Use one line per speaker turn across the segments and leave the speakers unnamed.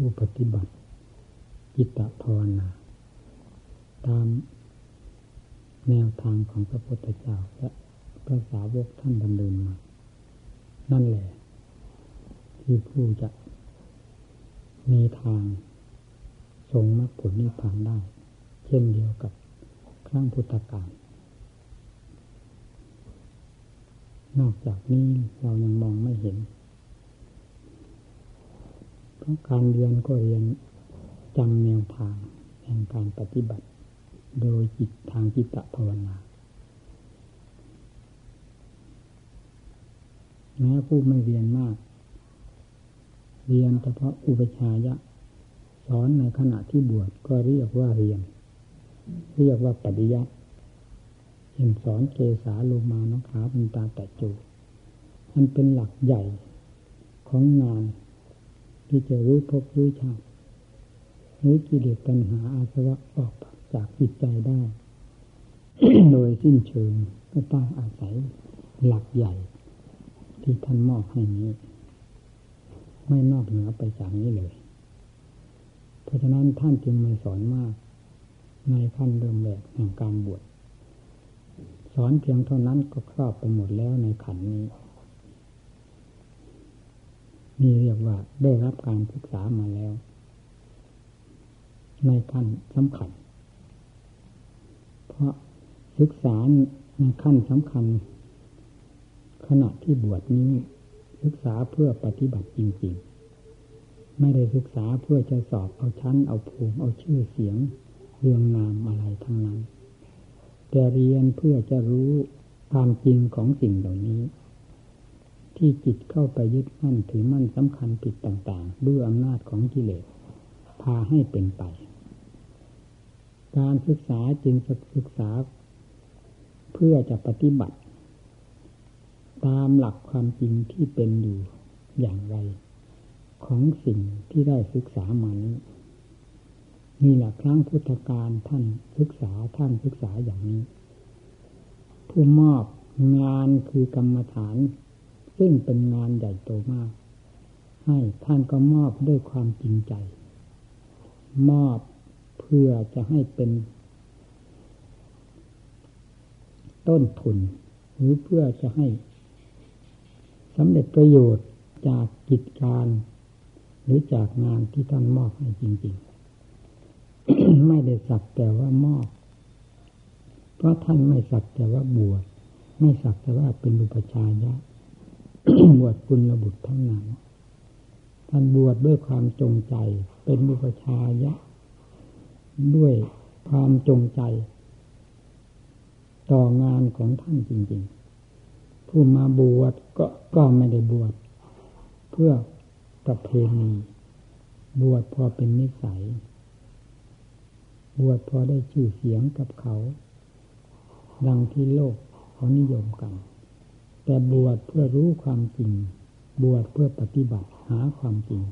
ผู้ปฏิบัติจิตตภาวนา ตามแนวทางของพระพุทธเจ้าและพระสาวกท่านดำเนินมา นั่นแหละ ที่ผู้จะมีทางทรงมรรคผลนิพพานได้ เช่นเดียวกับครั้งพุทธกาลนอกจากนี้เรายังมองไม่เห็น เพราะการเรียนก็เรียนจำแนวทางแห่งการปฏิบัติ โดยจิตทางจิตภาวนาแม้ผู้ไม่เรียนมาก เรียนเฉพาะอุปชายะ สอนในขณะที่บวชก็เรียกว่าเรียน เรียกว่าปฏิยัติเห็นสอนเกสาโลมานขาเป็นตาแต่จูมันเป็นหลักใหญ่ของงาน ที่จะรู้พบรู้ชาติรู้กิเลสปัญหาอาสวะออกจากจิตใจได้ โดยสิ้นเชิงก็ต้องอาศัยหลักใหญ่ ที่ท่านมอบให้นี้ ไม่นอกเหนือไปจากนี้เลย เพราะฉะนั้นท่านจึงไม่สอนมาก ในขั้นเริ่มแรกแห่งการบวชสอนเพียงเท่านั้นก็ครอบไปหมดแล้วในขันนี้ นี่เรียกว่าได้รับการศึกษามาแล้ว ในขั้นสำคัญ เพราะศึกษาในขั้นสำคัญ ขณะที่บวชนี้ ศึกษาเพื่อปฏิบัติจริง ๆ ไม่ได้ศึกษาเพื่อจะสอบเอาชั้น เอาภูมิเอาชื่อเสียงเรื่องนามอะไรทั้งนั้นแต่เรียนเพื่อจะรู้ความจริงของสิ่งเหล่านี้ ที่จิตเข้าไปยึดมั่นถือมั่นสำคัญผิดต่างๆ ด้วยอำนาจของกิเลสพาให้เป็นไป การศึกษาจึงศึกษา เพื่อจะปฏิบัติ ตามหลักความจริงที่เป็นอยู่อย่างไร ของสิ่งที่ได้ศึกษามานี้นี่แหละครั้งพุทธการท่านศึกษาท่านศึกษาอย่างนี้ ผู้มอบงานคือกรรมฐาน ซึ่งเป็นงานใหญ่โตมาก ให้ท่านก็มอบด้วยความจริงใจ มอบเพื่อจะให้เป็น ต้นทุน หรือเพื่อจะให้สำเร็จประโยชน์จากกิจการ หรือจากงานที่ท่านมอบให้จริง ๆ ไม่ได้สักแต่ว่ามอบ เพราะท่านไม่สักแต่ว่าบวชไม่สักแต่ว่าเป็นอุปชายะ บวชคุณระบุตรทั้งนั้น ท่านบวชด้วยความจงใจ เป็นบุพชายะ ด้วยความจงใจ ต่องานของท่านจริง ๆ ผู้มาบวชก็ก็ไม่ได้บวชเพื่อประเพณีบวชพอเป็นนิสัย บวชพอได้ชื่อเสียงกับเขา ดังที่โลกเขานิยมกัน แต่บวชเพื่อรู้ความจริง บวชเพื่อปฏิบัติหาความจริง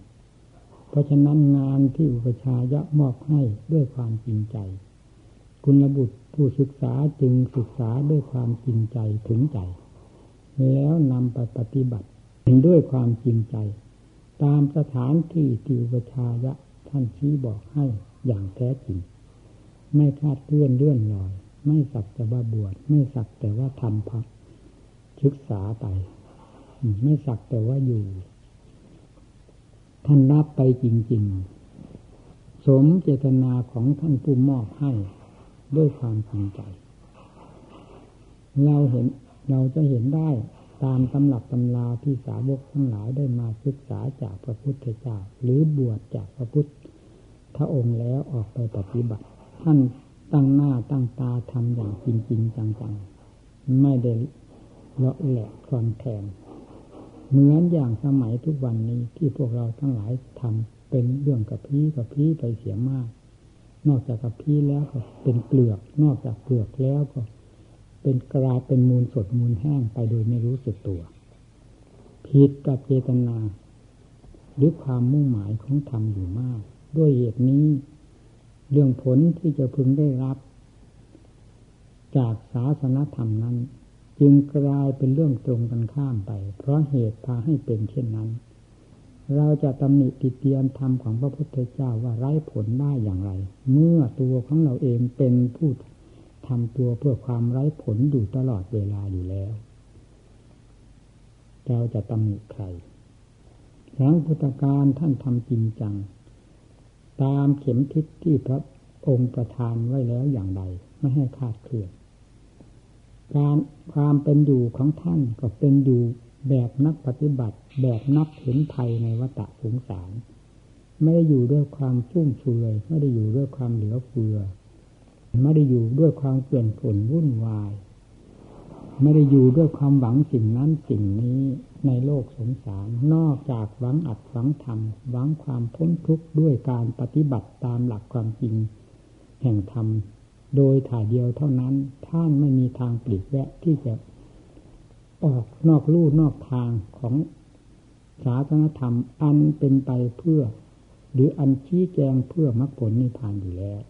เพราะฉะนั้นงานที่อุปชายะมอบให้ด้วยความจริงใจ คุณบุตรผู้ศึกษาจึงศึกษาด้วยความจริงใจถึงใจ แล้วนำไปปฏิบัติด้วยความจริงใจ ตามสถานที่ที่อุปชายะท่านชี้บอกให้อย่างแท้จริง ไม่คาดเคลื่อนเลื่อนลอย ไม่สักแต่ว่าบวชไม่สักแต่ว่าทำพัก ศึกษาไป ไม่สักแต่ว่าอยู่ ท่านรับไปจริง ๆ สมเจตนาของท่านผู้มอบให้ด้วยความจริงใจ เราเห็นเราจะเห็นได้ตามตำหลับตำราที่สาวกทั้งหลายได้มาศึกษาจากพระพุทธเจ้า หรือบวชจากพระพุทธองค์แล้วออกไปปฏิบัติ ท่านตั้งหน้าตั้งตาทำอย่างจริง ๆ จังๆ ไม่ได้ เลาะแหลกคลอนแทงเหมือนอย่างสมัยทุกวันนี้ที่พวกเราทั้งหลายทำเป็นเรื่องกับพี่กับพี่ไปเสียมาก นอกจากกับพี่แล้วก็เป็นเปลือก นอกจากเปลือกแล้วก็ เป็นกลายเป็นมูลสดมูลแห้งไปโดยไม่รู้สึกตัวผิดกับเจตนา หรือความมุ่งหมายของธรรมอยู่มาก ด้วยเหตุนี้ เรื่องผลที่จะพึงได้รับ จากศาสนธรรมนั้น จึงกลายเป็นเรื่องตรงกันข้ามไป เพราะเหตุพาให้เป็นเช่นนั้น เราจะตำหนิติเตียนธรรมของพระพุทธเจ้าว่าไร้ผลได้อย่างไร เมื่อตัวของเราเองเป็นผู้ทำตัวเพื่อความไร้ผลอยู่ตลอดเวลาอยู่แล้ว เราจะตำหนิใครหลังพุทธการท่านทำจริงจัง ตามเข็มทิศที่พระองค์ประทานไว้แล้วอย่างใด ไม่ให้คาดเคลื่อน การความเป็นอยู่ของท่านก็เป็นอยู่แบบนักปฏิบัติ แบบนับเห็นภัยในวัฏสงสาร ไม่ได้อยู่ด้วยความฟุ่มเฟือยไม่ได้อยู่ด้วยความเหลือเฟือ ไม่ได้อยู่ด้วยความเปลี่ยนผลวุ่นวาย ไม่ได้อยู่ด้วยความหวังสิ่งนั้นสิ่งนี้ในโลกสงสาร นอกจากหวังอัดหวังทำหวังความพ้นทุกข์ด้วยการปฏิบัติตามหลักความจริง แห่งธรรม โดยถ่ายเดียวเท่านั้น ท่านไม่มีทางปลีกแวะที่จะออกนอกลู่นอกทางของศาสนธรรมอันเป็นไปเพื่อ หรืออันชี้แจงเพื่อมรรคผลนิพพานอยู่แล้ว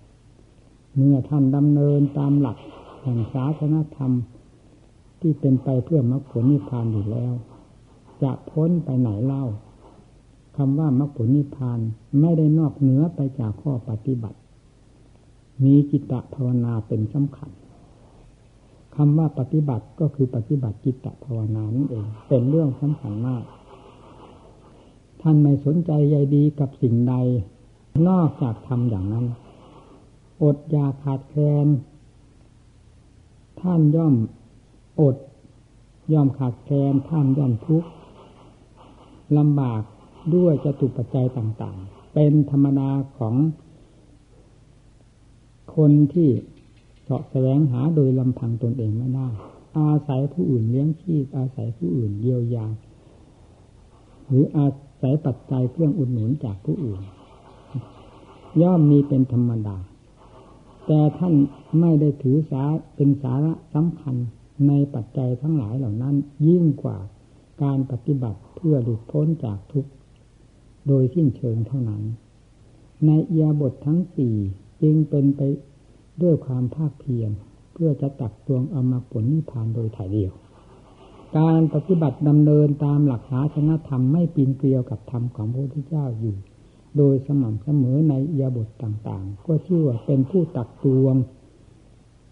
เมื่อท่านดำเนินตามหลักแห่งศาสนธรรม ที่เป็นไปเพื่อมรรคผลนิพพานอยู่แล้ว จะพ้นไปไหนเล่าคำว่ามรรคผลนิพพานไม่ได้นอกเหนือไปจากข้อปฏิบัติ มีจิตตภาวนาเป็นสำคัญคำว่าปฏิบัติก็คือปฏิบัติจิตตภาวนานั่นเอง เป็นเรื่องสำคัญมาก ท่านไม่สนใจใยดีกับสิ่งใด นอกจากทำอย่างนั้น อดยาขาดแคลน ท่านย่อมอด ย่อมขาดแคลน ท่านย่อมทุกข์ลำบากด้วยจตุปัจจัยต่าง ๆ เป็นธรรมดาของ คนที่เสาะแสวงหาโดยลำพังตนเองไม่ได้ อาศัยผู้อื่นเลี้ยงชีพ อาศัยผู้อื่นเยียวยา หรืออาศัยปัจจัยเครื่องอุดหนุนจากผู้อื่น ย่อมมีเป็นธรรมดา แต่ท่านไม่ได้ถือสาเป็นสาระสำคัญในปัจจัยทั้งหลายเหล่านั้น ยิ่งกว่าการปฏิบัติเพื่อหลุดพ้นจากทุกข์โดยสิ้นเชิงเท่านั้น ในเอียบททั้งสี่ จึงเป็นไปด้วยความภาคเพียรเพื่อจะตักตวงเอามาผลนิพพานโดยถ่ายเดียว การปฏิบัติดำเนินตามหลักศาสนธรรมไม่ปีนเกลียวกับธรรมของพระพุทธเจ้าอยู่ โดยสม่ำเสมอในยาบทต่างๆ ก็ชื่อว่าเป็นผู้ตักตวง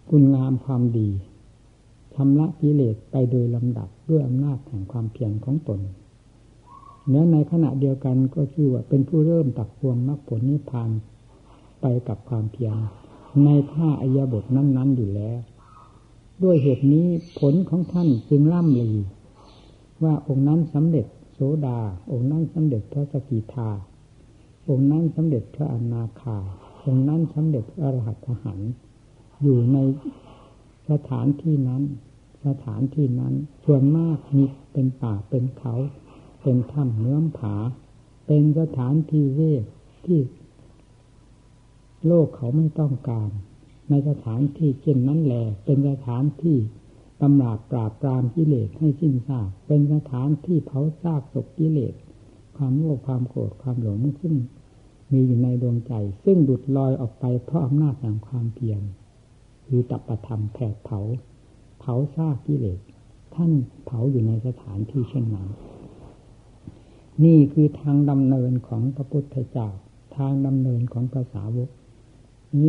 คุณงามความดีชำระกิเลสไปโดยลำดับด้วยอำนาจแห่งความเพียรของตนเนื้อในขณะเดียวกันก็ชื่อว่าเป็นผู้เริ่มตักตวงมรรคผลนิพพาน ไปกับความเพียรในท่าอายบทนั้น ๆ อยู่แล้ว ด้วยเหตุนี้ผลของท่านจึงล่ำลีว่าองค์นั้นสำเร็จโสดา องค์นั้นสำเร็จพระสกิทา องค์นั้นสำเร็จพระอนาคา องค์นั้นสำเร็จพระอรหัตหันอยู่ในสถานที่นั้น สถานที่นั้นส่วนมากมีเป็นป่าเป็นเขา เป็นถ้ำเนื้อผา เป็นสถานที่เวกที่ โลกเขาไม่ต้องการ ในสถานที่เช่นนั้นแหละเป็นสถานที่ตำราบปราบปรามกิเลสให้สิ้นซากเป็นสถานที่เผาซากศพกิเลส ความโลภความโกรธความหลงซึ่งมีอยู่ในดวงใจ ซึ่งดุดลอยออกไปเพราะอำนาจแห่งความเพียรคือตัปธรรมแผดเผา เผาซากกิเลส ท่านเผาอยู่ในสถานที่เช่นนั้น นี่คือทางดำเนินของพระพุทธเจ้า ทางดำเนินของภาษาวก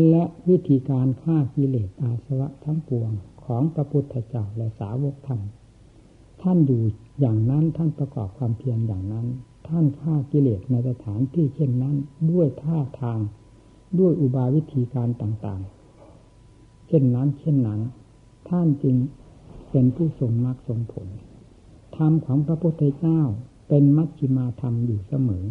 และวิธีการฆ่ากิเลสอาสวะทั้งปวงของพระพุทธเจ้าและสาวกท่านท่านอยู่อย่างนั้นท่านประกอบความเพียรอย่างนั้น ท่านฆ่ากิเลสในสถานที่เช่นนั้น ด้วยท่าทางด้วยอุบายวิธีการต่างๆ เช่นนั้น เช่นนั้น ท่านจึงเป็นผู้ทรงมรรคทรงผลธรรมของพระพุทธเจ้าเป็นมัชฌิมาธรรมอยู่เสมอ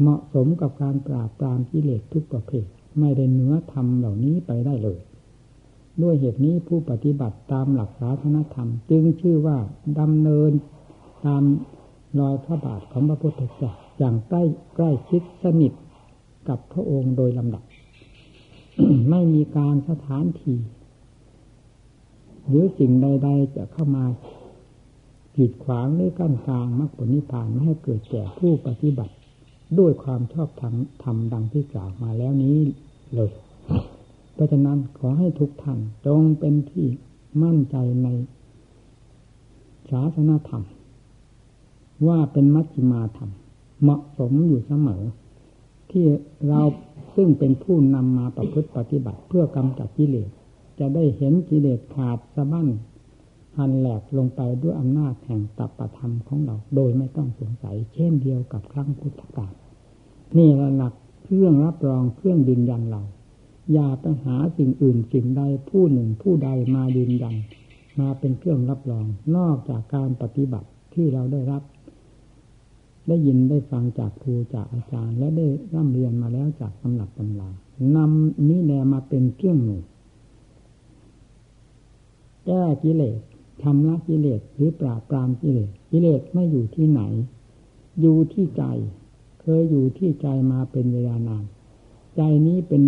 เหมาะสมกับการปราบปรามกิเลสทุกประเภท ไม่ได้เนื้อธรรมเหล่านี้ไปได้เลย ด้วยเหตุนี้ผู้ปฏิบัติตามหลักศาสนธรรม จึงชื่อว่าดำเนินตามรอยพระบาทของพระพุทธเจ้าอย่างใกล้ใกล้ชิดสนิทกับพระองค์โดยลำดับ ไม่มีการสถานที่หรือสิ่งใด ๆ จะเข้ามากีดขวางหรือกั้นกลางมรรคผลนิพพานไม่ให้เกิดแก่ผู้ปฏิบัติ ด้วยความชอบธรรมดังที่กล่าวมาแล้วนี้ เลย เพราะฉะนั้นขอให้ทุกท่านจงเป็นที่มั่นใจในศาสนาธรรม ว่าเป็นมัชฌิมาธรรม เหมาะสมอยู่เสมอ ที่เราซึ่งเป็นผู้นำมาประพฤติปฏิบัติเพื่อกำจัดกิเลสจะได้เห็นกิเลสขาดสะบั้นหันแหลกลงไปด้วยอำนาจแห่งตัปธรรมของเรา โดยไม่ต้องสงสัย เช่นเดียวกับครั้งพุทธกาลนี่ระหลัก เครื่องรับรองเครื่องยืนยันเรา อย่าไปหาสิ่งอื่นสิ่งใดผู้หนึ่งผู้ใดมายืนยัน มาเป็นเครื่องรับรอง นอกจากการปฏิบัติที่เราได้รับ ได้ยินได้ฟังจากครูจากอาจารย์ และได้ร่ำเรียนมาแล้วจากตำหนักตำรานำนี้แนมาเป็นเครื่องหนุนแก้กิเลสทำละกิเลสหรือปราบปรามกิเลสกิเลสไม่อยู่ที่ไหน อยู่ที่ใจ เคยอยู่ที่ใจมาเป็นเวลานาน ใจนี้เป็น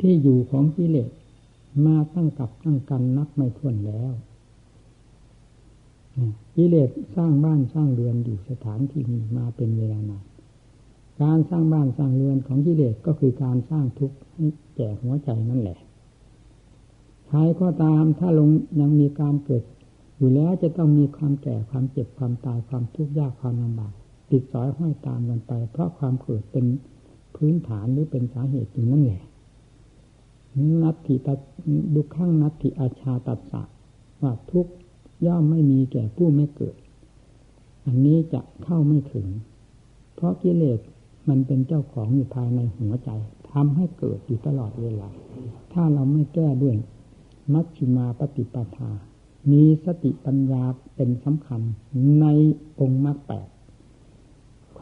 ที่อยู่ของกิเลสมาตั้งกับตั้งกันนับไม่ถ้วนแล้วกิเลสสร้างบ้านสร้างเรือนอยู่สถานที่นี้มาเป็นเวลานาน การสร้างบ้านสร้างเรือนของกิเลสก็คือการสร้างทุกข์ให้แก่หัวใจนั่นแหละใครก็ตามถ้าลงยังมีการเกิด อยู่แล้วจะต้องมีความแก่ความเจ็บความตายความทุกข์ยากความลำบาก ติดสอยห้อยตามกันไป เพราะความเกิดเป็นพื้นฐานหรือเป็นสาเหตุอยู่นั่นแหละนัตถิตดุขังนัตถิอาชาตัสสะว่าทุกย่อมไม่มีแก่ผู้ไม่เกิด อันนี้จะเข้าไม่ถึง เพราะกิเลสมันเป็นเจ้าของอยู่ภายในหัวใจทำให้เกิดอยู่ตลอดเวลา ถ้าเราไม่แก้ด้วย มัชฌิมาปฏิปทา มีสติปัญญาเป็นสำคัญในองค์มรรคแปด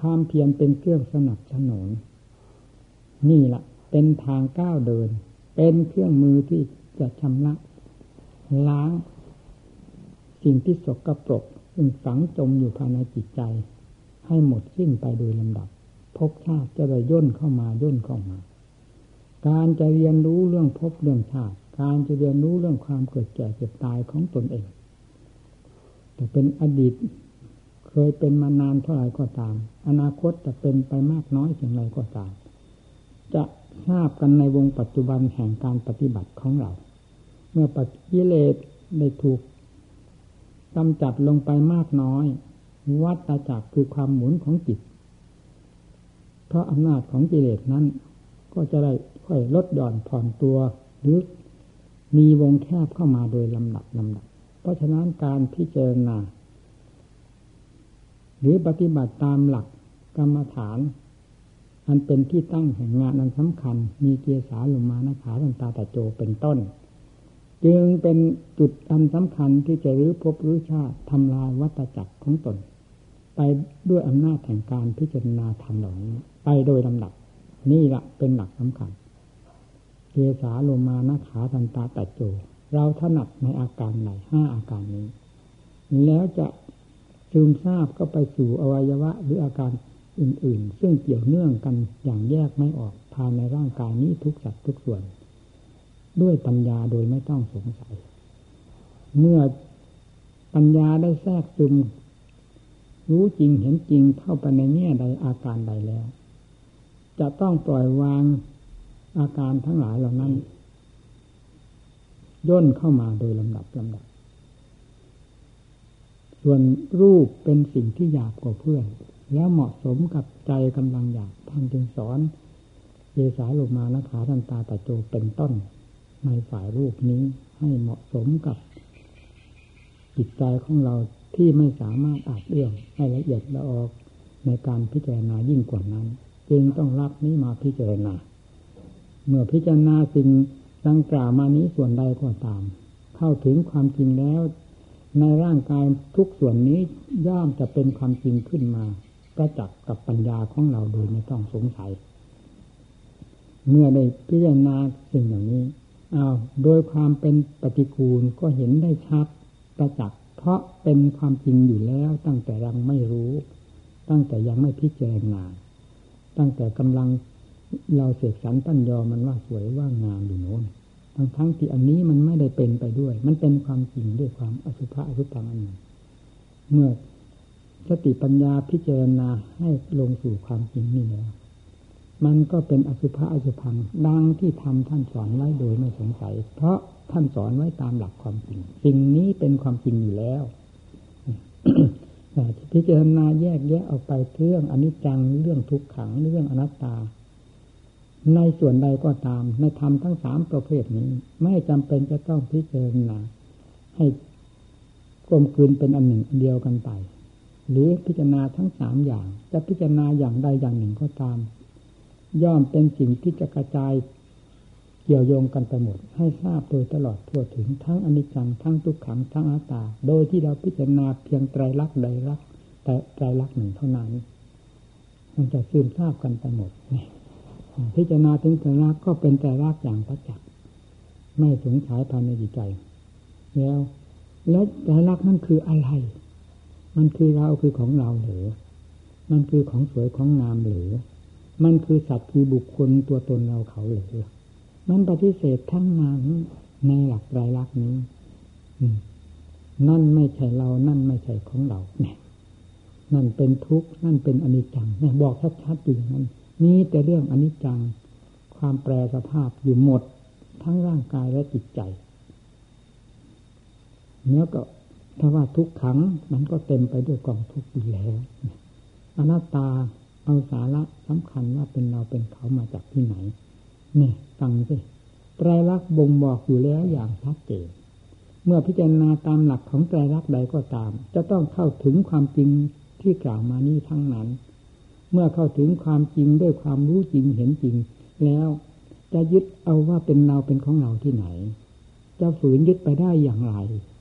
ความเพียรเป็นเครื่องสนับสนุนนี่แหละเป็นทางก้าวเดิน เป็นเครื่องมือที่จะชำระล้าง สิ่งที่สกรปรกซึ่งฝังจมอยู่ภายในจิตใจ ให้หมดสิ้นไปโดยลำดับภพชาติจะได้ย่นเข้ามาย่นเข้ามา การจะเรียนรู้เรื่องภพเรื่องชาติ การจะเรียนรู้เรื่องความเกิดแก่เจ็บตายของตนเอง แต่เป็นอดีต เคยเป็นมานานเท่าไหร่ก็ตาม อนาคตจะเป็นไปมากน้อยเพียงไรก็ตาม จะทราบกันในวงปัจจุบันแห่งการปฏิบัติของเรา เมื่อปัจจิเลสได้ถูกกำจัดลงไปมากน้อย วัตจักรคือความหมุนของจิต เพราะอำนาจของกิเลสนั้น ก็จะได้ค่อยลดหย่อนผ่อนตัวหรือมีวงแคบเข้ามาโดยลำดับลำดับ เพราะฉะนั้นการพิจารณา หรือปฏิบัติตามหลักกรรมฐาน อันเป็นที่ตั้งแห่งงานอันสำคัญ มีเกียรสาลมานขาตันตาตะโจเป็นต้น จึงเป็นจุดอันสำคัญที่จะรื้อภพรื้อชาติทำลายวัตจักรของตน ไปด้วยอำนาจแห่งการพิจารณาธรรมเหล่านี้ไปโดยลำดับ นี่แหละเป็นหลักสำคัญเกสาโลมานาขาทันตาตัดโจ เราถนัดในอาการไหนห้าอาการนี้ แล้วจะ จึงทราบก็ไปสู่อวัยวะหรืออาการอื่น ๆ ซึ่งเกี่ยวเนื่องกันอย่างแยกไม่ออกภายในร่างกายนี้ทุกสัดทุกส่วน ด้วยปัญญาโดยไม่ต้องสงสัย เมื่อปัญญาได้แทรกซึม รู้จริงเห็นจริงเข้าไปในแง่ใดอาการใดแล้ว จะต้องปล่อยวางอาการทั้งหลายเหล่านั้น ย่นเข้ามาโดยลำดับลำดับ ส่วนรูปเป็นสิ่งที่หยาบกว่าเพื่อน แล้วเหมาะสมกับใจกำลังหยาบท่านจึงสอนเยสายลงมานะขาทันตาตะโจเป็นต้น ในฝ่ายรูปนี้ให้เหมาะสมกับจิตใจของเราที่ไม่สามารถอาจเอื้อมให้ละเอียดละออกในการพิจารณายิ่งกว่านั้น จึงต้องรับนี้มาพิจารณา เมื่อพิจารณาสิ่งดังกล่าวมานี้ส่วนใดก็ตาม เข้าถึงความจริงแล้ว ในร่างกายทุกส่วนนี้ย่อมจะเป็นความจริงขึ้นมาประจักษ์กับปัญญาของเราโดยไม่ต้องสงสัย เมื่อได้พิจารณาสิ่งเหล่านี้เอาโดยความเป็นปฏิกูลก็เห็นได้ชัดประจักษ์เพราะเป็นความจริงอยู่แล้วตั้งแต่ยังไม่รู้ ตั้งแต่ยังไม่พิจารณา ตั้งแต่กำลังเราเสกสรรตั้นยอมันว่าสวยว่างามอยู่โน้น ทั้งที่อันนี้มันไม่ได้เป็นไปด้วย มันเป็นความจริงด้วยความอสุภะอสุภังอันหนึ่งเมื่อสติปัญญาพิจารณาให้ลงสู่ความจริงนี่แล้ว มันก็เป็นอสุภะอสุพังดังที่ทำท่านสอนไว้โดยไม่สงสัย เพราะท่านสอนไว้ตามหลักความจริง สิ่งนี้เป็นความจริงอยู่แล้วพิจารณาแยกแยะออกไปเรื่องอนิจจังเรื่องทุกขังเรื่องอนัตตา ในส่วนใดก็ตาม ในธรรมทั้งสามประเภทนี้ ไม่จำเป็นจะต้องพิจารณาให้กลมกลืนเป็นอันหนึ่งเดียวกันไป หรือพิจารณาทั้งสามอย่าง จะพิจารณาอย่างใดอย่างหนึ่งก็ตาม ย่อมเป็นสิ่งที่จะกระจายเกี่ยวโยงกันไปหมด ให้ทราบโดยตลอดทั่วถึงทั้งอนิจจังทั้งทุกขังทั้งอาตา โดยที่เราพิจารณาเพียงไตรลักษณ์ใดลักษณ์แต่ไตรลักษณ์หนึ่งเท่านั้น มันจะซึมทราบกันไปหมด พิจารณาถึงไตรลักษณ์ก็เป็นไตรลักษณ์อย่างประจักษ์ไม่สงสัยภายในจิตใจ แล้ว แล้วไตรลักษณ์นั่นคืออะไร มันคือเราคือของเราหรือมันคือของสวยของงามหรือ มันคือสัตว์คือบุคคลตัวตนเราเขาหรือ มันปฏิเสธทั้งนั้นในหลักไตรลักษณ์นี้นั่นไม่ใช่เรา นั่นไม่ใช่ของเราเนี่ยนั่นเป็นทุกข์ นั่นเป็นอนิจจังเนี่ยบอกชัดๆอย่างนั้น นี้แต่เรื่องอนิจจัง ความแปรสภาพอยู่หมดทั้งร่างกายและจิตใจเนื้อก็ถ้าว่าทุกขังมันก็เต็มไปด้วยกองทุกข์อยู่แล้วอนัตตาเอาสาระสำคัญว่าเป็นเราเป็นเขามาจากที่ไหน เนี่ยฟังสิไตรลักษณ์บ่งบอกอยู่แล้วอย่างชัดเจนเมื่อพิจารณาตามหลักของไตรลักษณ์ใดก็ตาม จะต้องเข้าถึงความจริงที่กล่าวมานี้ทั้งนั้น เมื่อเข้าถึงความจริงด้วยความรู้จริงเห็นจริง แล้วจะยึดเอาว่าเป็นเราเป็นของเราที่ไหน จะฝืนยึดไปได้อย่างไร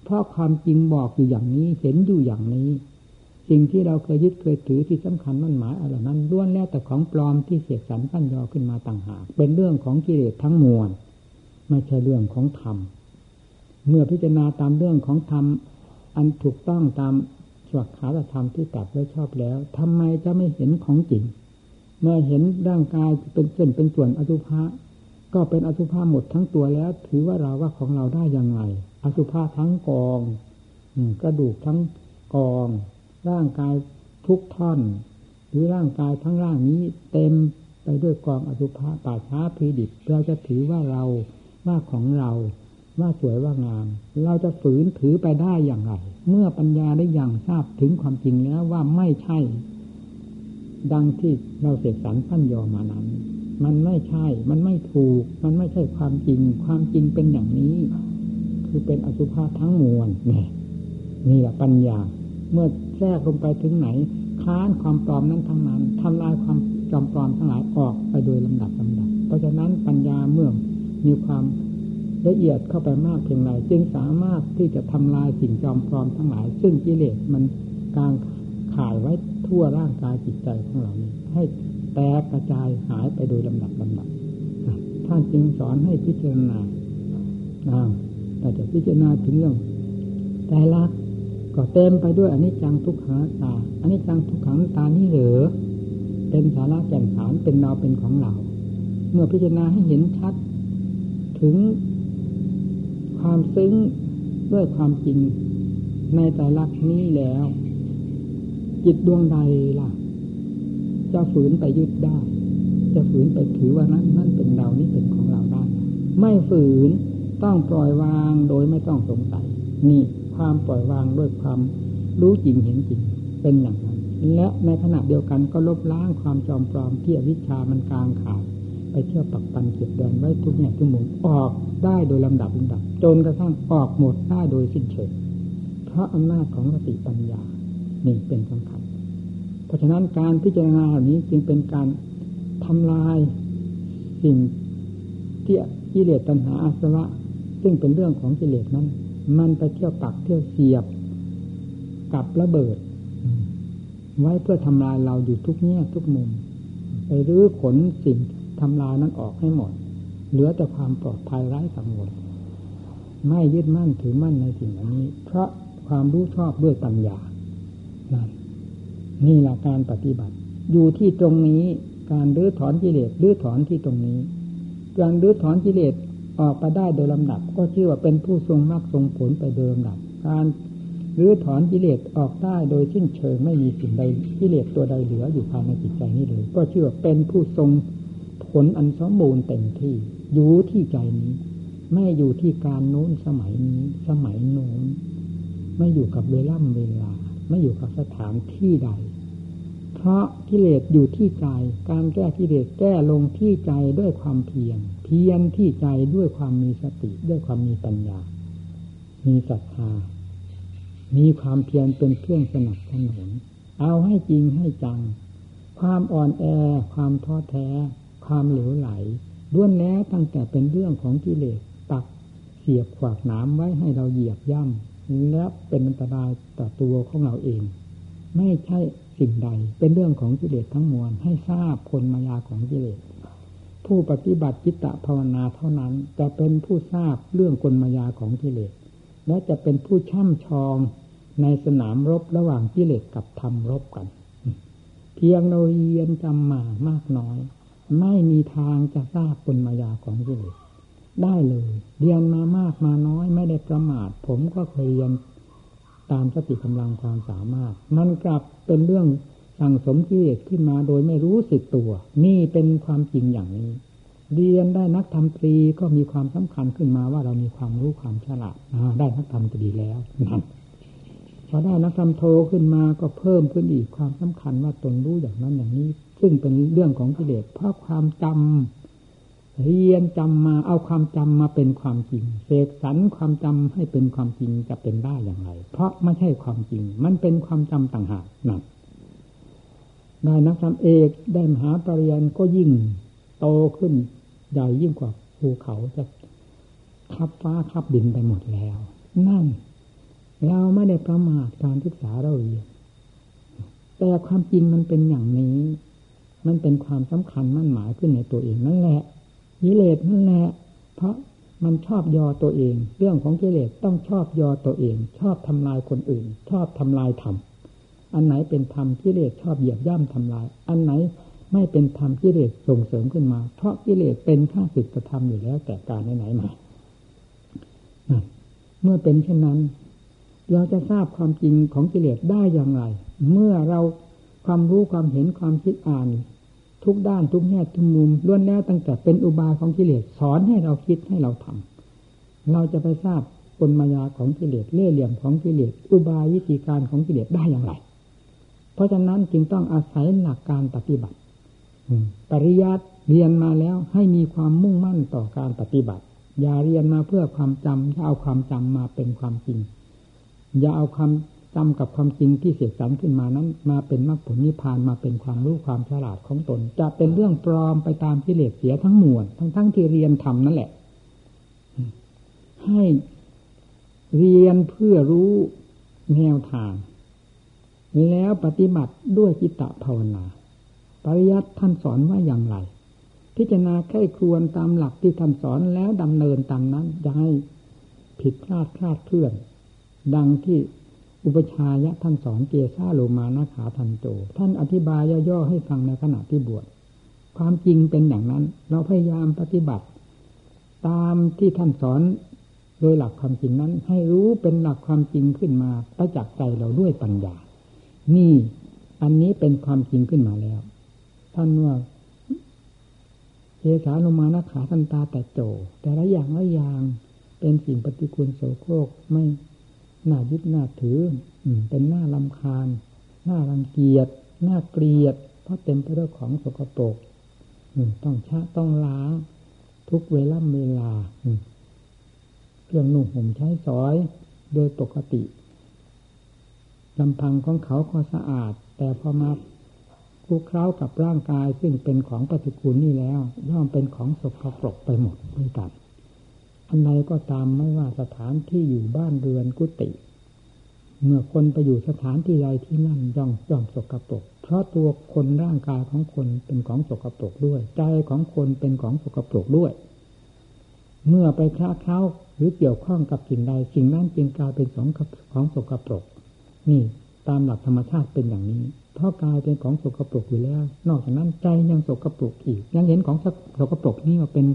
เพราะความจริงบอกอยู่อย่างนี้เห็นอยู่อย่างนี้ สิ่งที่เราเคยยึดเคยถือที่สำคัญมั่นหมายอะไรนั้นล้วนแล้วแต่ของปลอมที่เสียสันปั้นยอขึ้นมาต่างหากเป็นเรื่องของกิเลสทั้งมวลไม่ใช่เรื่องของธรรมเมื่อพิจารณาตามเรื่องของธรรมอันถูกต้องตาม สวดขาธรรมที่ตัดไว้ชอบแล้วทำไมจะไม่เห็นของจริง เมื่อเห็นร่างกายเป็นเส้นเป็นส่วนอสุภะก็เป็นอสุภะหมดทั้งตัวแล้ว ถือว่าเราว่าของเราได้ยังไง อสุภะทั้งกองกระดูกทั้งกอง ร่างกายทุกท่อน หรือร่างกายทั้งร่างนี้เต็มไปด้วยกองอสุภะป่าช้าพีดิบเราจะถือว่าเราว่าของเรา ว่าสวยว่างาม เราจะฝืนถือไปได้อย่างไร เมื่อปัญญาได้อย่างทราบถึงความจริงแล้วว่าไม่ใช่ ดังที่เราเสกสรรพันยอมานั้น มันไม่ใช่ มันไม่ถูก มันไม่ใช่ความจริง ความจริงเป็นอย่างนี้ คือเป็นอสุภะทั้งมวลนี่นี่แหละปัญญา เมื่อแทรกลงไปถึงไหน ค้านความปลอมนั้นทั้งนั้นทำลายความจอมปลอมทั้งหลายออกไปโดยลำดับลำดับ เพราะฉะนั้นปัญญาเมื่อมีความ ละเอียดเข้าไปมากเพียงไรจึงสามารถที่จะทำลายสิ่งจอมปลอมทั้งหลาย ซึ่งกิเลสมันกลางข่ายไว้ทั่วร่างกายจิตใจของเรานี้ให้แตกกระจายหายไปโดยลำดับลำดับท่านจึงสอนให้พิจารณาแต่จะพิจารณาถึงเรื่องใจรักก็เต็มไปด้วยอนิจจังทุกขังตาอนิจจังทุกขังตานี่เหรือเป็นสาระแก่นสารเป็นเราเป็นของเรา เมื่อพิจารณาให้เห็นชัด ถึง ความซึ้งด้วยความจริงในแต่ลักนี้แล้ว จิตดวงใดล่ะ จะฝืนไปยึดได้ จะฝืนไปถือว่านั้นนั่นเป็นเรานี่เป็นของเราได้ ไม่ฝืนต้องปล่อยวางโดยไม่ต้องสงสัยนี่ความปล่อยวางด้วยความรู้จริงเห็นจริงเป็นอย่างนั้น และในขณะเดียวกันก็ลบล้างความจอมปลอมที่อวิชามันกลางขาด ไปเที่ยวปักปันเก็บแดนไว้ทุกแง่ทุกมุมออกได้โดยลำดับลำดับ จนกระทั่งออกหมดได้โดยสิ้นเชิงเพราะอำนาจของสติปัญญานี่เป็นสำคัญ เพราะฉะนั้นการพิจารณาเหล่านี้จึงเป็นการทำลายสิ่งที่กิเลสตัณหาอาสวะ ซึ่งเป็นเรื่องของกิเลสนั้น มันไปเที่ยวปักเที่ยวเสียบกับระเบิด ไว้เพื่อทำลายเราอยู่ทุกแง่ทุกมุม ไปรื้อขนสิ่งท ทำลายนั้นออกให้หมด เหลือแต่ความปลอดภัยไร้สังวรไม่ยึดมั่นถือมั่นในสิ่งนี้ เพราะความรู้ชอบด้วยปัญญานั่นนี่แหละการปฏิบัติ อยู่ที่ตรงนี้การรื้อถอนกิเลสรื้อถอนที่ตรงนี้ การรื้อถอนกิเลสออกไปได้โดยลำดับ ก็ชื่อว่าเป็นผู้ทรงมรรคทรงผลไปโดยลำดับ การรื้อถอนกิเลสออกได้โดยสิ้นเชิงไม่มีสิ่งใดกิเลสตัวใดเหลืออยู่ภายในจิตใจนี้เลย ก็ชื่อว่าเป็นผู้ทรง ผลอันสมบูรณ์เต็มที่ อยู่ที่ใจนี้ ไม่อยู่ที่การโน้นสมัยนี้ สมัยโน้น ไม่อยู่กับเวล่ำเวลา ไม่อยู่กับสถานที่ใด เพราะกิเลสอยู่ที่ใจ การแก้กิเลสแก้ลงที่ใจด้วยความเพียร เพียรที่ใจด้วยความมีสติ ด้วยความมีปัญญา มีศรัทธา มีความเพียรเป็นเครื่องสนับสนุน เอาให้จริงให้จัง ความอ่อนแอ ความท้อแท้ ความเหลวไหลล้วนแล้วตั้งแต่เป็นเรื่องของกิเลสตักเสียบขวากน้ำไว้ให้เราเหยียบย่ำและเป็นอันตรายต่อตัวของเราเอง ไม่ใช่สิ่งใด เป็นเรื่องของกิเลสทั้งมวลให้ทราบคนมายาของกิเลสผู้ปฏิบัติจิตตภาวนาเท่านั้น จะเป็นผู้ทราบเรื่องกลมายาของกิเลสและจะเป็นผู้ช่ำชองในสนามรบระหว่างกิเลสกับธรรมรบกัน เพียงเราเรียนจำมามากน้อย ไม่มีทางจะทราบกลมายาของกิเลสได้เลย เรียนมามากมาน้อยไม่ได้ประมาท ผมก็เคยเรียนตามสติกำลังความสามารถ มันกลับเป็นเรื่องสั่งสมกิเลสขึ้นมาโดยไม่รู้สึกตัว นี่เป็นความจริงอย่างนี้ เรียนได้นักธรรมตรีก็มีความสำคัญขึ้นมาว่าเรามีความรู้ความฉลาดได้นักธรรมตรีแล้วนั่นพอได้นักธรรมโทขึ้นมาก็เพิ่มขึ้นอีกความสำคัญว่าตนรู้อย่างนั้นอย่างนี้ ซึ่งเป็นเรื่องของกิเลสเพราะความจำเรียนจำมาเอาความจำมาเป็นความจริงเสกสรรความจำให้เป็นความจริงจะเป็นได้อย่างไร เพราะไม่ใช่ความจริง มันเป็นความจำต่างหากนั่นได้นักธรรมเอกได้มหาปรริญญาก็ยิ่งโตขึ้นใหญ่ยิ่งกว่าภูเขาจะคับฟ้าคับดินไปหมดแล้ว นั่น เราไม่ได้ประมาทการศึกษาเราเรียนแต่ความจริงมันเป็นอย่างนี้ มันเป็นความสำคัญมั่นหมายขึ้นในตัวเองนั่นแหละกิเลสนั่นแหละเพราะมันชอบยอตัวเอง เรื่องของกิเลสต้องชอบยอตัวเอง ชอบทำลายคนอื่น ชอบทำลายธรรมอันไหนเป็นธรรมกิเลสชอบเหยียบย่ำทำลาย อันไหนไม่เป็นธรรมกิเลสส่งเสริมขึ้นมา เพราะกิเลสเป็นข้าศึกกระทำอยู่แล้วแต่การไหนๆมาเมื่อเป็นเช่นนั้น เราจะทราบความจริงของกิเลสได้อย่างไร เมื่อเรา ความรู้ความเห็นความคิดอ่าน ทุกด้านทุกแง่ทุกมุมล้วนแล้วตั้งแต่เป็นอุบายของกิเลสสอนให้เราคิดให้เราทำเราจะไปทราบกลมายาของกิเลสเล่ห์เหลี่ยมของกิเลสอุบายวิธีการของกิเลสได้อย่างไร เพราะฉะนั้นจึงต้องอาศัยหลักการปฏิบัติปริยัติเรียนมาแล้วให้มีความมุ่งมั่นต่อการปฏิบัติ อย่าเรียนมาเพื่อความจำอย่าเอาความจำมาเป็นความจริง อย่าเอาความ จำกับความจริงที่เสียสันขึ้นมานั้น มาเป็นมรรคผลนิพพานมาเป็นความรู้ความฉลาดของตน จะเป็นเรื่องปลอมไปตามกิเลสเสียทั้งมวลทั้งทั้งที่เรียนทำนั่นแหละ ให้เรียนเพื่อรู้แนวทาง แล้วปฏิบัติด้วยจิตตภาวนาปริยัติท่านสอนว่าอย่างไร พิจารณาใคร่ควนตามหลักที่ท่านสอนแล้วดำเนินตามนั้นจะให้ผิดพลาดคลาดเคลื่อน ดังที่ อุปชายะท่านสอนเกซาโลมานาขาทันโจ ท่านอธิบายย่อๆให้ฟังในขณะที่บวชความจริงเป็นอย่างนั้น เราพยายามปฏิบัติ ตามที่ท่านสอนโดยหลักความจริงนั้น ให้รู้เป็นหลักความจริงขึ้นมาประจักษ์ใจเราด้วยปัญญา นี่อันนี้เป็นความจริงขึ้นมาแล้ว ท่านว่าเกสาโลมานาขาทันตาแต่โจ แต่ละอย่างละอย่างเป็นสิ่งปฏิกูลโสโครกไม่ น้ายึดหน้าถือเป็นหน้าลำคาญหน้ารังเกียจหน้าเกลียด เพราะเต็มไปด้วยของสกปรกต้องชะต้องล้าง ทุกเวลาเวลาเครื่องนุ่งห่มใช้สอย โดยปกติลำพังของเขาก็สะอาด แต่พอมาคลุกเคล้ากับร่างกายซึ่งเป็นของปฏิกูลนี่แล้วย่อมเป็นของสกปรกไปหมดด้วยกัน อันใดก็ตามไม่ว่าสถานที่อยู่บ้านเรือนกุฏิเมื่อคนไปอยู่สถานที่ใดที่นั่นย่อมย่อมสกปรกเพราะตัวคนร่างกายของคนเป็นของสกปรกด้วย ใจของคนเป็นของสกปรกด้วย เมื่อไปคล้าเข้าหรือเกี่ยวข้องกับสิ่งใดสิ่งนั้นจึงกลายเป็นของของสกปรก นี่ตามหลักธรรมชาติเป็นอย่างนี้ เพราะกายเป็นของสกปรกอยู่แล้ว นอกจากนั้นใจยังสกปรกอีกยังเห็นของสกปรกนี่ว่าเป็น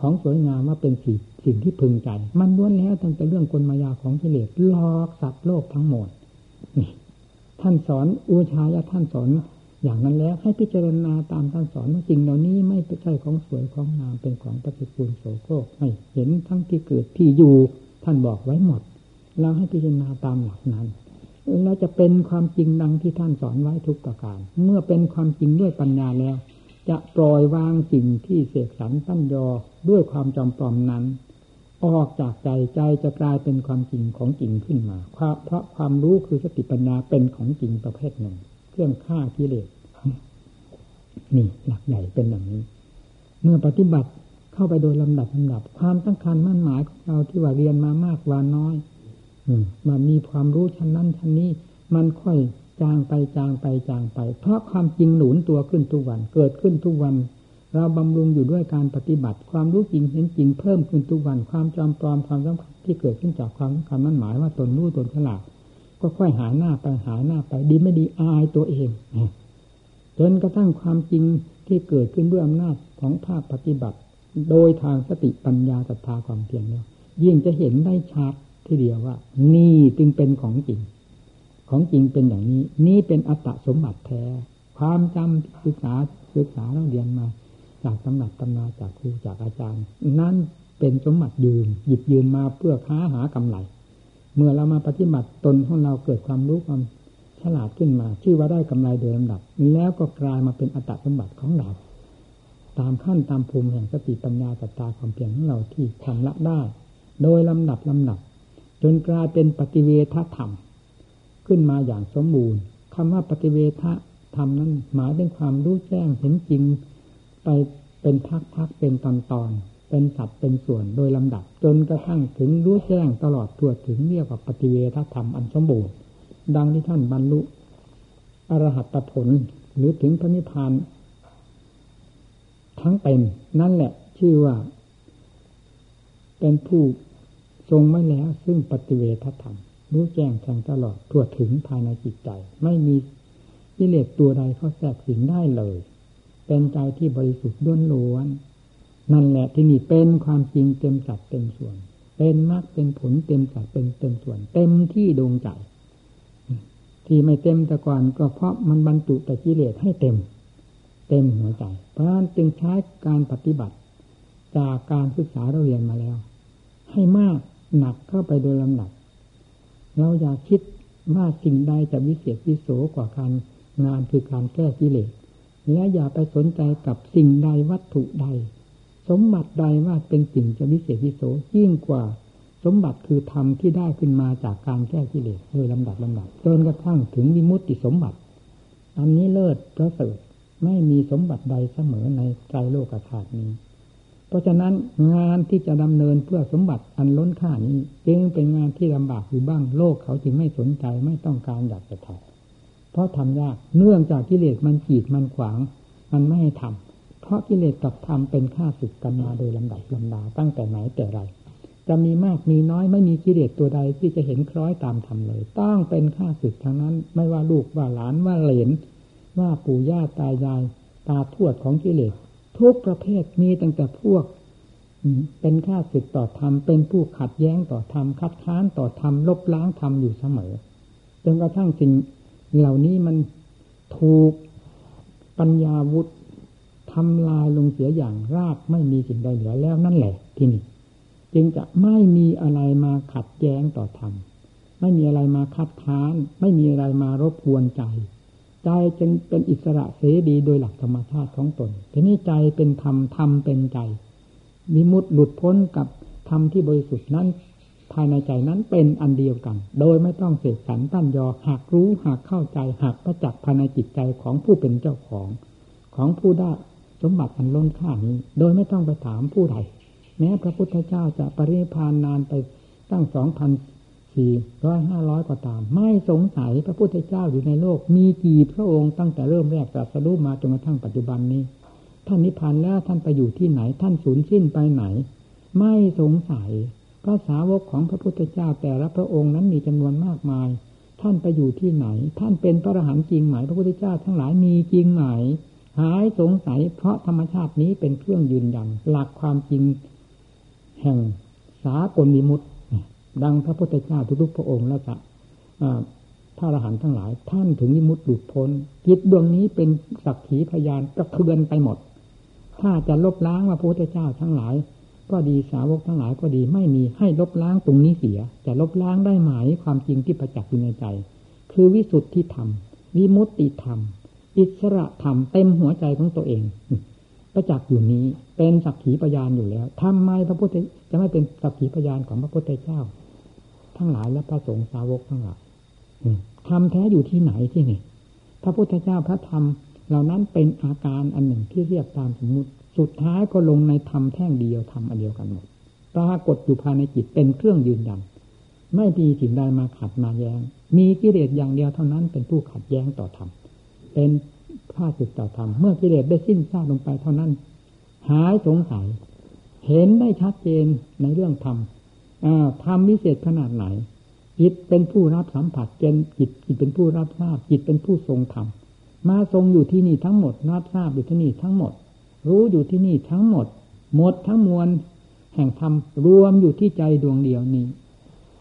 ของสวยงามว่าเป็นสิ่งสิ่งที่พึงใจ มันล้วนแล้วตั้งแต่เรื่องกลมายาของกิเลสลอกสัตว์โลกทั้งหมดนี่ท่านสอนอุชายะท่านสอนอย่างนั้นแล้วให้พิจารณาตามท่านสอนว่าสิ่งเหล่านี้ไม่ใช่ของสวยของงามเป็นของปฏิกูลโสโครกให้เห็นทั้งที่เกิดที่อยู่ท่านบอกไว้หมด เราให้พิจารณาตามหลักนั้นแล้วจะเป็นความจริงดังที่ท่านสอนไว้ทุกประการ เมื่อเป็นความจริงด้วยปัญญาแล้ว จะปล่อยวางสิ่งที่เสกสรรตั้นยอ ด้วยความจำปลอมนั้น ออกจากใจใจจะกลายเป็นความจริงของจริงขึ้นมา เพราะความรู้คือสติปัญญาเป็นของจริงประเภทหนึ่ง เครื่องฆ่ากิเลสนี่หลักใหญ่เป็นอย่างนี้ เมื่อปฏิบัติเข้าไปโดยลำดับลำดับ ความตั้งคันมั่นหมายของเราที่ว่าเรียนมามากว่าน้อยมันมีความรู้ชั้นนั้นชั้นนี้ มันค่อยจางไปจางไปจางไป เพราะความจริงหนุนตัวขึ้นทุกวัน เกิดขึ้นทุกวัน เราบำรุงอยู่ด้วยการปฏิบัติความรู้จริงเห็นจริงเพิ่มขึ้นทุกวันความจำปลอมความสำคัญที่เกิดขึ้นจากความสำคัญมั่นหมายว่าตนรู้ตนฉลาดก็ค่อยหายหน้าไปหายหน้าไปดีไม่ดีอายตัวเองจนกระทั่งความจริงที่เกิดขึ้นด้วยอำนาจของภาคปฏิบัติ โดยทางสติปัญญาศรัทธาความเพียรเนี่ยยิ่งจะเห็นได้ชัดทีเดียวว่า นี่จึงเป็นของจริง ของจริงเป็นอย่างนี้ นี่เป็นอัตสมบัติแท้ ความจำศึกษาศึกษาเราเรียนมา จากตำหนักตำนาจากครูจากอาจารย์ นั่นเป็นสมบัติยืม หยิบยืมมาเพื่อค้าหากำไร เมื่อเรามาปฏิบัติตนของเราเกิดความรู้ความฉลาดขึ้นมาชื่อว่าได้กำไรโดยลำดับ แล้วก็กลายมาเป็นอัตตสมบัติของเรา ตามขั้นตามภูมิแห่งสติปัญญาสัตตาความเพียรของเราที่ทำละได้ โดยลำดับลำดับ จนกลายเป็นปฏิเวทธรรม ขึ้นมาอย่างสมบูรณ์คำว่าปฏิเวทธรรมนั้นหมายถึงความรู้แจ้งเห็นจริง ไปเป็นพักๆเป็นตอนๆเป็นสัดเป็นส่วนโดยลำดับ จนกระทั่งถึงรู้แจ้งตลอดทั่วถึงเรียกว่าปฏิเวทธรรมอันสมบูรณ์ดังที่ท่านบรรลุอรหัตผลหรือถึงพระนิพพานทั้งเป็น นั่นแหละชื่อว่า เป็นผู้ทรงไม่แล้ว ซึ่งปฏิเวทธรรมรู้แจ้งแทงตลอดทั่วถึงภายในจิตใจ ไม่มีกิเลสตัวใดเข้าแทรกสิงได้เลย เป็นใจที่บริสุทธิ์ล้วนล้วน นั่นแหละที่นี่เป็นความจริงเต็มสัดเต็มส่วน เป็นมรรคเป็นผลเต็มสัดเป็นเต็มส่วน เต็มที่ดวงใจ ที่ไม่เต็มแต่ก่อนก็เพราะมันบรรจุแต่กิเลสให้เต็ม เต็มหัวใจ เพราะนั้นจึงใช้การปฏิบัติ จากการศึกษาเราเรียนมาแล้ว ให้มากหนักเข้าไปโดยลำดับเราอย่าคิดว่าสิ่งใดจะวิเศษวิโสกว่าการงานคือการแก้กิเลส และอย่าไปสนใจกับสิ่งใดวัตถุใด สมบัติใดว่าเป็นสิ่งจะวิเศษวิโสยิ่งกว่า สมบัติคือธรรมที่ได้ขึ้นมาจากการแก้กิเลสโดยลำดับลำดับจนกระทั่งถึงวิมุตติสมบัติ อันนี้เลิศประเสริฐไม่มีสมบัติใดเสมอในใจโลกธาตุนี้ เพราะฉะนั้นงานที่จะดำเนินเพื่อสมบัติอันล้นค่านี้ จึงเป็นงานที่ลำบากอยู่บ้างโลกเขาจึงไม่สนใจไม่ต้องการอยากจะทำ เพราะทำยากเนื่องจากกิเลสมันขีดมันขวาง มันไม่ให้ทำเพราะกิเลสกับธรรมเป็นข้าศึกกันมาโดยลำดับลำดาตั้งแต่ไหนแต่ไรจะมีมากมีน้อยไม่มีกิเลสตัวใดที่จะเห็นคล้อยตามธรรมเลย ต้องเป็นข้าศึกทั้งนั้น ไม่ว่าลูกว่าหลานว่าเหลนว่าปู่ย่าตายาย ตาทวดของกิเลสทุกประเภทมีตั้งแต่พวกเป็นข้าศึกต่อธรรมเป็นผู้ขัดแย้งต่อธรรมคัดค้านต่อธรรมลบล้างธรรมอยู่เสมอจนกระทั่งสิ่ง เหล่านี้มันถูกปัญญาวุธทำลายลงเสียอย่างราบไม่มีสิ่งใดเหลือแล้วนั่นแหละที่นี่จึงจะไม่มีอะไรมาขัดแย้งต่อธรรมไม่มีอะไรมาคัดค้าน ไม่มีอะไรมารบกวนใจ ใจจึงเป็นอิสระเสรีโดยหลักธรรมชาติของตนทีนี้ใจเป็นธรรมธรรมเป็นใจมิมุตหลุดพ้นกับธรรมที่บริสุทธิ์นั้น ภายในใจนั้นเป็นอันเดียวกัน โดยไม่ต้องเสกสรรตั้นยอหากรู้หากเข้าใจหากประจักษ์ภายในจิตใจของผู้เป็นเจ้าของ ของผู้ได้สมบัติอันล้นค่านี้ โดยไม่ต้องไปถามผู้ใดแม้พระพุทธเจ้าจะปริพานนานไปตั้งสองพันสี่ร้อยห้าร้อยกว่าตาม ไม่สงสัยพระพุทธเจ้าอยู่ในโลก มีกี่พระองค์ตั้งแต่เริ่มแรกตรัสรู้มาจนกระทั่งปัจจุบันนี้ ท่านนิพพานแล้วท่านไปอยู่ที่ไหน ท่านสูญสิ้นไปไหน ไม่สงสัย พระสาวกของพระพุทธเจ้าแต่ละพระองค์นั้นมีจำนวนมากมาย ท่านไปอยู่ที่ไหน ท่านเป็นพระอรหันต์จริงไหม พระพุทธเจ้าทั้งหลายมีจริงไหม หายสงสัยเพราะธรรมชาตินี้เป็นเครื่องยืนยันหลักความจริงแห่งสากลมิมุตดังพระพุทธเจ้าทุกๆพระองค์แล้วจะพระอรหันต์ทั้งหลาย ท่านถึงนิมุตหลุดพ้นจิตดวงนี้เป็นสักขีพยานกระเทือนไปหมด ถ้าจะลบล้างว่าพระพุทธเจ้าทั้งหลาย ก็ดีสาวกทั้งหลายก็ดีไม่มีให้ลบล้างตรงนี้เสีย จะลบล้างได้ไหมความจริงที่ประจักษ์อยู่ในใจ คือวิสุทธิธรรมวิมุตติธรรม อิสระธรรมเต็มหัวใจของตัวเองประจักษ์อยู่นี้เป็นสักขีพยานอยู่แล้วทำไมพระพุทธจะไม่เป็นสักขีพยานของพระพุทธเจ้า ทั้งหลายและพระสงฆ์สาวกทั้งหลายทำแท้อยู่ที่ไหนที่นี่พระพุทธเจ้าพระธรรมเหล่านั้นเป็นอาการอันหนึ่งที่เรียกตามสมมุติ สุดท้ายก็ลงในธรรมแท่งเดียวธรรมอันเดียวกันหมดปรากฏอยู่ภายในจิตเป็นเครื่องยืนยัน ไม่มีสิ่งใดมาขัดมาแยง้ง มีกิเลสอย่างเดียวเท่านั้นเป็นผู้ขัดแย้งต่อธรรมเป็นผ้าสึกต่อธรรมเมื่อกิเลสได้สิ้นซากลงไปเท่านั้น หายสงสัย เห็นได้ชัดเจนในเรื่องธรรมธรรมวิเศษขนาดไหน จิตเป็นผู้รับสัมผัสเจนจิตจิตเป็นผู้รับทราบจิตเป็นผู้ทรงธรรมมาทรงอยู่ที่นี่ทั้งหมดรับทราบอยู่ที่นี่ทั้งหมด รู้อยู่ที่นี่ทั้งหมด หมดทั้งมวลแห่งธรรมรวมอยู่ที่ใจดวงเดียวนี้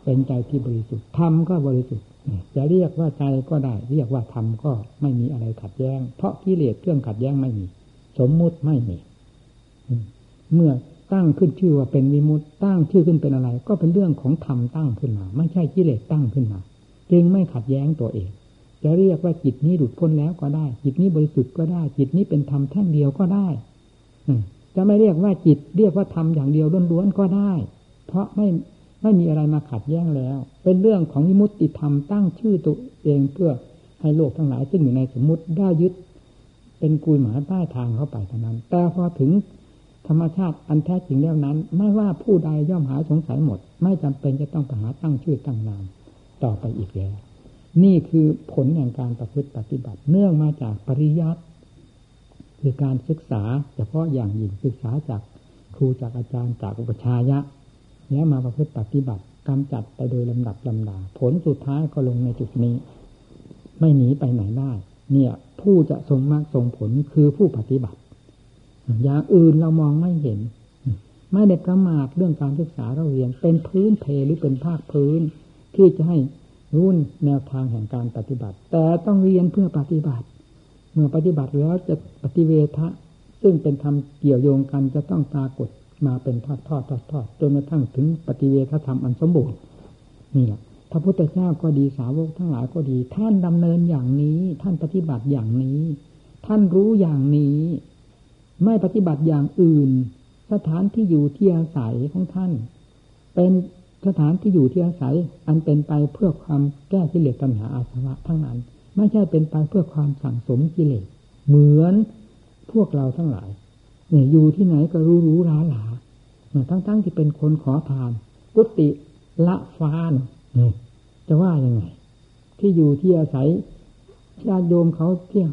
เป็นใจที่บริสุทธิ์ธรรมก็บริสุทธิ์จะเรียกว่าใจก็ได้ เรียกว่าธรรมก็ไม่มีอะไรขัดแย้ง เพราะกิเลสเครื่องขัดแย้งไม่มี สมมุติไม่มีเมื่อตั้งขึ้นชื่อว่าเป็นวิมุตตั้งชื่อขึ้นเป็นอะไร ก็เป็นเรื่องของธรรมตั้งขึ้นมา ไม่ใช่กิเลสตั้งขึ้นมา จึงไม่ขัดแย้งตัวเอง จะเรียกว่าจิตนี้หลุดพ้นแล้วก็ได้ จิตนี้บริสุทธิ์ก็ได้ จิตนี้เป็นธรรมแท่งเดียวก็ได้ จะไม่เรียกว่าจิตเรียกว่าธรรมอย่างเดียวล้วนๆก็ได้ เพราะไม่ไม่มีอะไรมาขัดแย้งแล้ว เป็นเรื่องของวิมุตติธรรมตั้งชื่อตัวเองเพื่อให้โลกทั้งหลายซึ่งอยู่ในสมมุติได้ยึด เป็นกุยหมาใต้ทางเข้าไปเท่านั้น แต่พอถึงธรรมชาติอันแท้จริงแล้วนั้น ไม่ว่าผู้ใดย่อมหาสงสัยหมด ไม่จำเป็นจะต้องไปหาตั้งชื่อตั้งนามต่อไปอีกแล้ว นี่คือผลแห่งการประพฤติปฏิบัติ เนื่องมาจากปริยัติ คือการศึกษาเฉพาะอย่างยิ่งศึกษาจากครูจากอาจารย์จากอุปชายะแล้วมาประพฤติปฏิบัติกำจัดไปโดยลำดับลำดา ผลสุดท้ายก็ลงในจุดนี้ ไม่หนีไปไหนได้ เนี่ย ผู้จะทรงมากทรงผลคือผู้ปฏิบัติ อย่างอื่นเรามองไม่เห็น ไม่ได้ประมาทเรื่องการศึกษาเราเรียน เป็นพื้นเพหรือเป็นภาคพื้น ที่จะให้รุ่นแนวทางแห่งการปฏิบัติ แต่ต้องเรียนเพื่อปฏิบัติ เมื่อปฏิบัติแล้วจะปฏิเวทะซึ่งเป็นธรรมเกี่ยวโยงกันจะต้องปรากฏมาเป็นทอดทอดทอดทอดจนกระทั่งถึงปฏิเวทธรรมอันสมบูรณ์นี่แหละพระพุทธเจ้าก็ดีสาวกทั้งหลายก็ดี ท่านดำเนินอย่างนี้ ท่านปฏิบัติอย่างนี้ ท่านรู้อย่างนี้ ไม่ปฏิบัติอย่างอื่น สถานที่อยู่ที่อาศัยของท่าน เป็นสถานที่อยู่ที่อาศัย อันเป็นไปเพื่อความแก้กิเลสตัณหาอาสวะทั้งนั้น ไม่ใช่เป็นไปเพื่อความสั่งสมกิเลสเหมือนพวกเราทั้งหลายเนี่ยอยู่ที่ไหนก็รู้รู้ราหลาทั้งๆทที่เป็นคนขอทาน กุติละฟานจะว่ายังไง ที่อยู่ที่อาศัยญาติโยมเขาเที่ย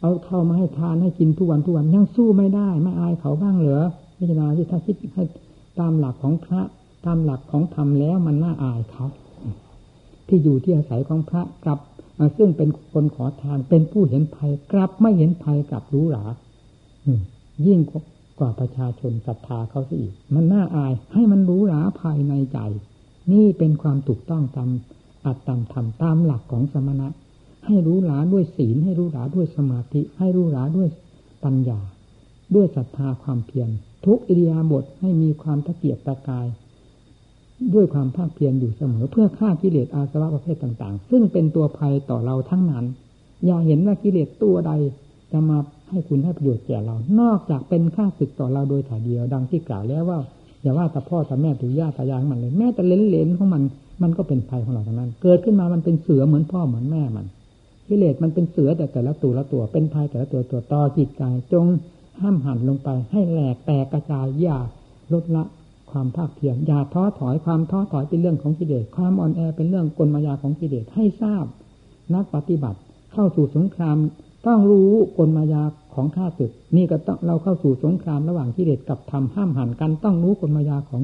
เอาเข้ามาให้ทานให้กินทุกวันทุกวันยังสู้ไม่ได้ไม่อายเขาบ้างเหรอพิจารณาที่ถ้าคิดให้ตามหลักของพระ ตามหลักของธรรมแล้วมันน่าอายเขาที่อยู่ที่อาศัยของพระกลับ ซึ่งเป็นคนขอทานเป็นผู้เห็นภัยกลับไม่เห็นภัยกลับรู้หรายิ่งกว่าประชาชนศรัทธาเขาซะอีก มันน่าอายให้มันรู้หราภายในใจ นี่เป็นความถูกต้องตามอัตตามธรรมตามหลักของสมณะ ให้รู้หราด้วยศีล ให้รู้หราด้วยสมาธิ ให้รู้หราด้วยปัญญา ด้วยศรัทธาความเพียรทุกอิริยาบถให้มีความตะเกียบตะกาย ด้วยความภาคเพียรอยู่เสมอ เพื่อฆ่ากิเลสอาสวะประเภทต่างๆ ซึ่งเป็นตัวภัยต่อเราทั้งนั้น อย่าเห็นว่ากิเลสตัวใดจะมาให้คุณให้ประโยชน์แก่เรา นอกจากเป็นค่าศึกต่อเราโดยถ่ายเดียวดังที่กล่าวแล้วว่าอย่าว่าแต่พ่อแต่แม่ถือย่าตายายมันเลยแม้แต่เลนเลนของมันมันก็เป็นภัยของเราทั้งนั้น เกิดขึ้นมามันเป็นเสือเหมือนพ่อเหมือนแม่มันกิเลสมันเป็นเสือแต่แต่ละตัวละตัวเป็นภัยแต่ละตัวตัวต่อจิตใจจงห้ามหันลงไป ให้แหลกแตกกระจายอย่าลดละ ความภาคเพียรอย่าท้อถอยความท้อถอยเป็นเรื่องของกิเลสความอ่อนแอเป็นเรื่องกลมายาของกิเลสให้ทราบ นักปฏิบัติเข้าสู่สงครามต้องรู้กลมายาของข้าศึก นี่ก็ต้องเราเข้าสู่สงครามระหว่างกิเลสกับธรรมห้ามหันกันต้องรู้กลมายาของ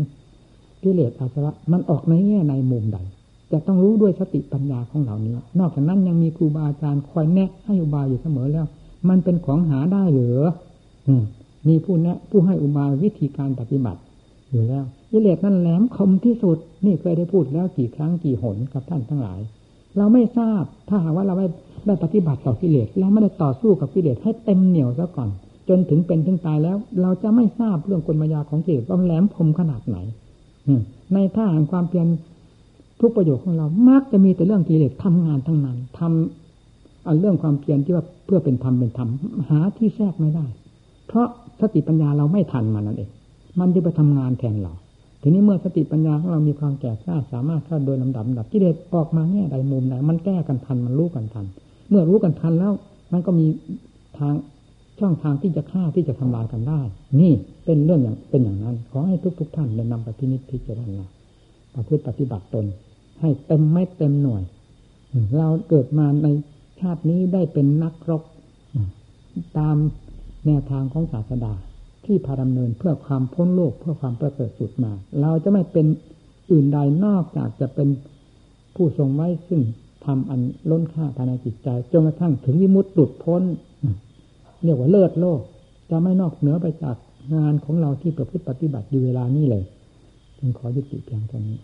กิเลสอาสวะมันออกในแง่ในมุมใด จะต้องรู้ด้วยสติปัญญาของเหล่านี้ นอกจากนั้นยังมีครูบาอาจารย์คอยแนะให้อุบายอยู่เสมอแล้ว มันเป็นของหาได้หรือมีผู้แนะผู้ให้อุบายวิธีการปฏิบัติ อยู่แล้วกิเลสนั่นแหลมคมที่สุด นี่เคยได้พูดแล้วกี่ครั้งกี่หนกับท่านทั้งหลาย เราไม่ทราบถ้าหากว่าเราไม่ได้ปฏิบัติต่อกิเลสเราไม่ได้ต่อสู้กับกิเลสให้เต็มเหนียวซะก่อน จนถึงเป็นถึงตายแล้ว เราจะไม่ทราบเรื่องกลมายาของกิเลสว่าแหลมคมขนาดไหนในท่าแห่งความเพียรทุกประโยชน์ของเรามักจะมีแต่เรื่องกิเลสทำงานทั้งนั้นทำอันเรื่องความเพียรที่ว่าเพื่อเป็นธรรมเป็นธรรมหาที่แทรกไม่ได้ เพราะสติปัญญาเราไม่ทันมันนั่นเอง มันจะไปทำงานแทนเรา ทีนี้เมื่อสติปัญญาของเรามีความแก่กล้าสามารถเข้าโดยลำดับลำดับกิเลสออกมาแง่ใดมุมไหนมันแก้กันทันมันรู้กันทัน เมื่อรู้กันทันแล้ว มันก็มีทางช่องทางที่จะฆ่าที่จะทำลายกันได้ นี่เป็นเรื่องอย่างเป็นอย่างนั้น ขอให้ทุกทุกท่านได้นำไปพินิจพิจารณาประพฤติปฏิบัติตน ให้เต็มไม่เต็มหน่วย เราเกิดมาในชาตินี้ได้เป็นนักรบตามแนวทางของศาสดา ที่พาดำเนินเพื่อความพ้นโลกเพื่อความประเสริฐสุดมา เราจะไม่เป็นอื่นใดนอกจากจะเป็นผู้ทรงไว้ซึ่งทำอันล้นค่าภายในจิตใจจนกระทั่งถึงวิมุตติหลุดพ้นเรียกว่าเลิศโลก จะไม่นอกเหนือไปจากงานของเราที่ประพฤติปฏิบัติอยู่เวลานี้เลยจึงขอยุติเพียงเท่านี้